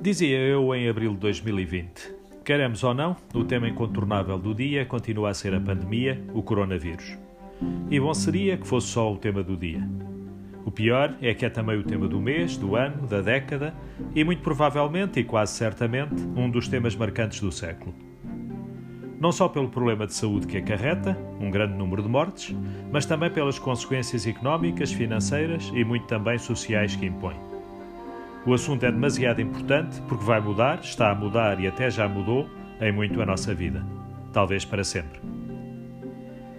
Dizia eu em abril de 2020: queremos ou não, o tema incontornável do dia continua a ser a pandemia, o coronavírus. E bom seria que fosse só o tema do dia. O pior é que é também o tema do mês, do ano, da década e, muito provavelmente e quase certamente, um dos temas marcantes do século. Não só pelo problema de saúde que acarreta, um grande número de mortes, mas também pelas consequências económicas, financeiras e muito também sociais que impõe. O assunto é demasiado importante porque vai mudar, está a mudar e até já mudou em muito a nossa vida. Talvez para sempre.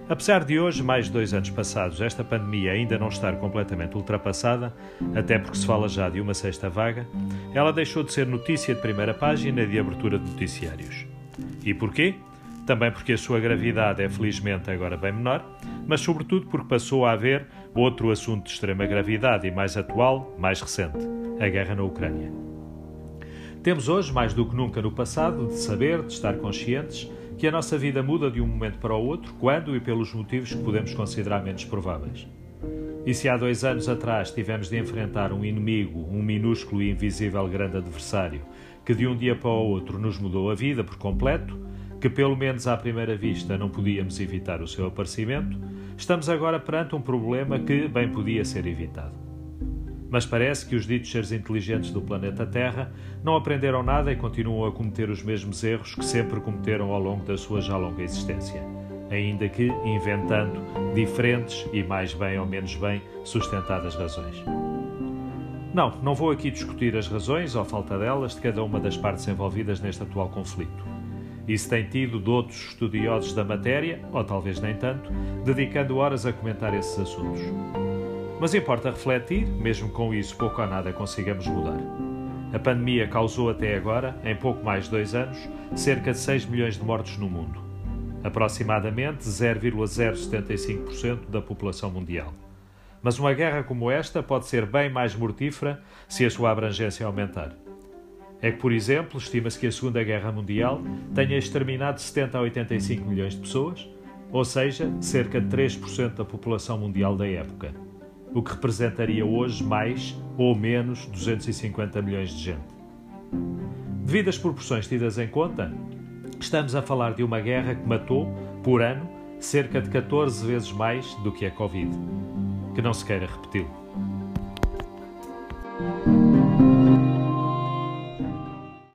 Apesar de hoje, mais de dois anos passados, esta pandemia ainda não estar completamente ultrapassada, até porque se fala já de uma sexta vaga, ela deixou de ser notícia de primeira página de abertura de noticiários. E porquê? Também porque a sua gravidade é felizmente agora bem menor, mas sobretudo porque passou a haver outro assunto de extrema gravidade e mais atual, mais recente: a guerra na Ucrânia. Temos hoje, mais do que nunca no passado, de saber, de estar conscientes que a nossa vida muda de um momento para o outro, quando e pelos motivos que podemos considerar menos prováveis. E se há dois anos atrás tivemos de enfrentar um inimigo, um minúsculo e invisível grande adversário, que de um dia para o outro nos mudou a vida por completo, que pelo menos à primeira vista não podíamos evitar o seu aparecimento, estamos agora perante um problema que bem podia ser evitado. Mas parece que os ditos seres inteligentes do planeta Terra não aprenderam nada e continuam a cometer os mesmos erros que sempre cometeram ao longo da sua já longa existência, ainda que inventando diferentes e mais bem ou menos bem sustentadas razões. Não, não vou aqui discutir as razões ou falta delas de cada uma das partes envolvidas neste atual conflito. Isso tem tido de outros estudiosos da matéria, ou talvez nem tanto, dedicando horas a comentar esses assuntos. Mas importa refletir, mesmo com isso pouco ou nada consigamos mudar. A pandemia causou até agora, em pouco mais de dois anos, cerca de 6 milhões de mortos no mundo. Aproximadamente 0,075% da população mundial. Mas uma guerra como esta pode ser bem mais mortífera se a sua abrangência aumentar. É que, por exemplo, estima-se que a Segunda Guerra Mundial tenha exterminado 70 a 85 milhões de pessoas, ou seja, cerca de 3% da população mundial da época o que representaria hoje mais ou menos 250 milhões de gente. Devido às proporções tidas em conta, estamos a falar de uma guerra que matou, por ano, cerca de 14 vezes mais do que a Covid. Que não se queira repeti-lo.